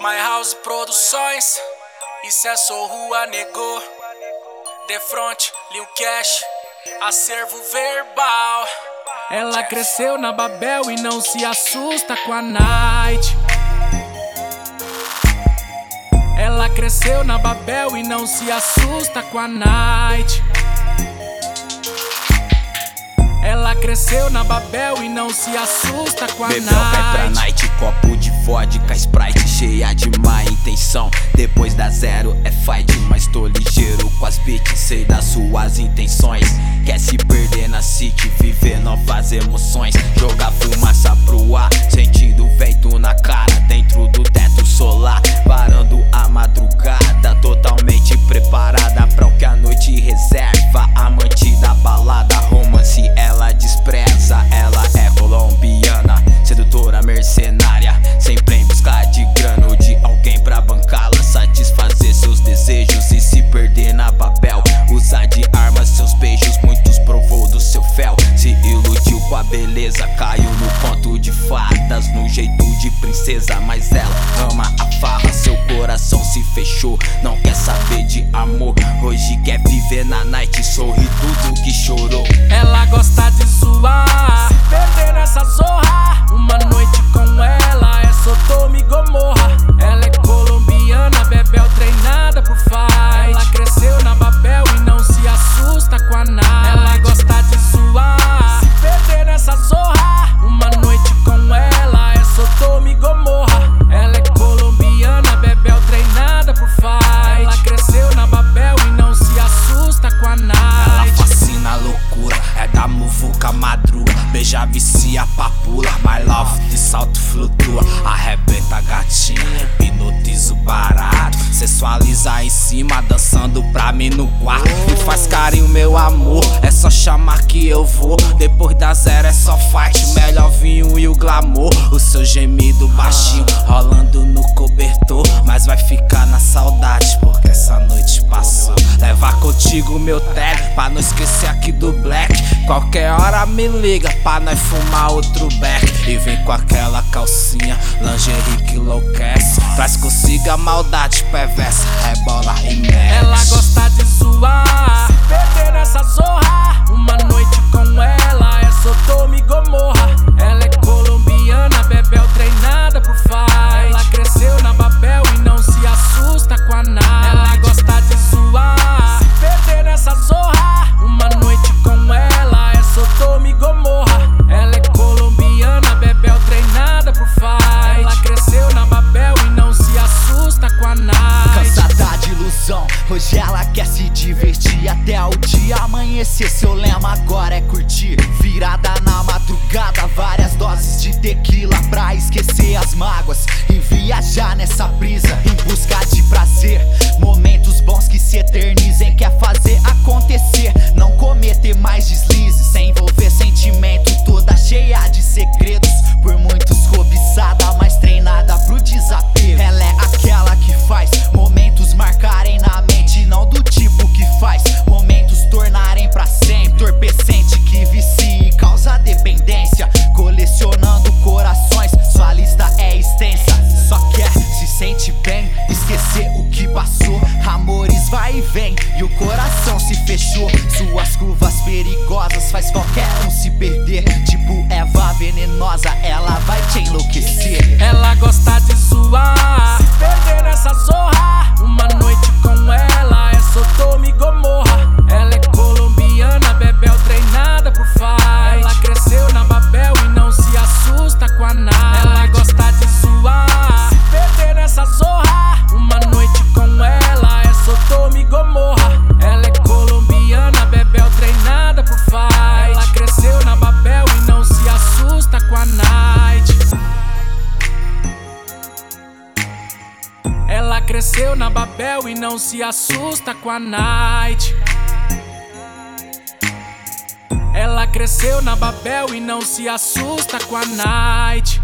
My House Produções, isso é só rua negou. Front, Lil Cash, acervo verbal. Ela cresceu na Babel e não se assusta com a night. Ela cresceu na Babel e não se assusta com a night. Cresceu na Babel e não se assusta com a Bebel night. vai pra night, copo de vodka, Sprite cheia de má intenção. Depois da zero é fight, mas tô ligeiro com as beats, sei das suas intenções. Quer se perder na city, viver novas emoções. Jogar fumaça pro ar, sentindo vento na cara, fadas. No jeito de princesa, mas ela ama a farra. Seu coração se fechou, não quer saber de amor. Hoje quer viver na night, sorri tudo que chorou. Ela gosta de zoar, se perder nessa zorra. Papula. My love de salto flutua. Arrebenta gatinha, hipnotiza o barato. Sensualiza em cima, dançando pra mim no quarto. Me faz carinho, meu amor. É só chamar que eu vou. Depois da zero é só fight. Melhor vinho e o glamour. O seu gemido baixinho, rolando no cobertor. Mas vai ficar na saudade, porque essa noite passou. Levar contigo meu tele, pra não esquecer aqui do black. Qualquer hora me liga, pra nós fumar outro back. E vem com aquela calcinha, lingerie que enlouquece. Traz consigo a maldade perversa, rebola e mexe. Ela gosta de zoar, mágoas e viajar nessa brisa cresceu na Babel e não se assusta com a night. Ela cresceu na Babel e não se assusta com a night.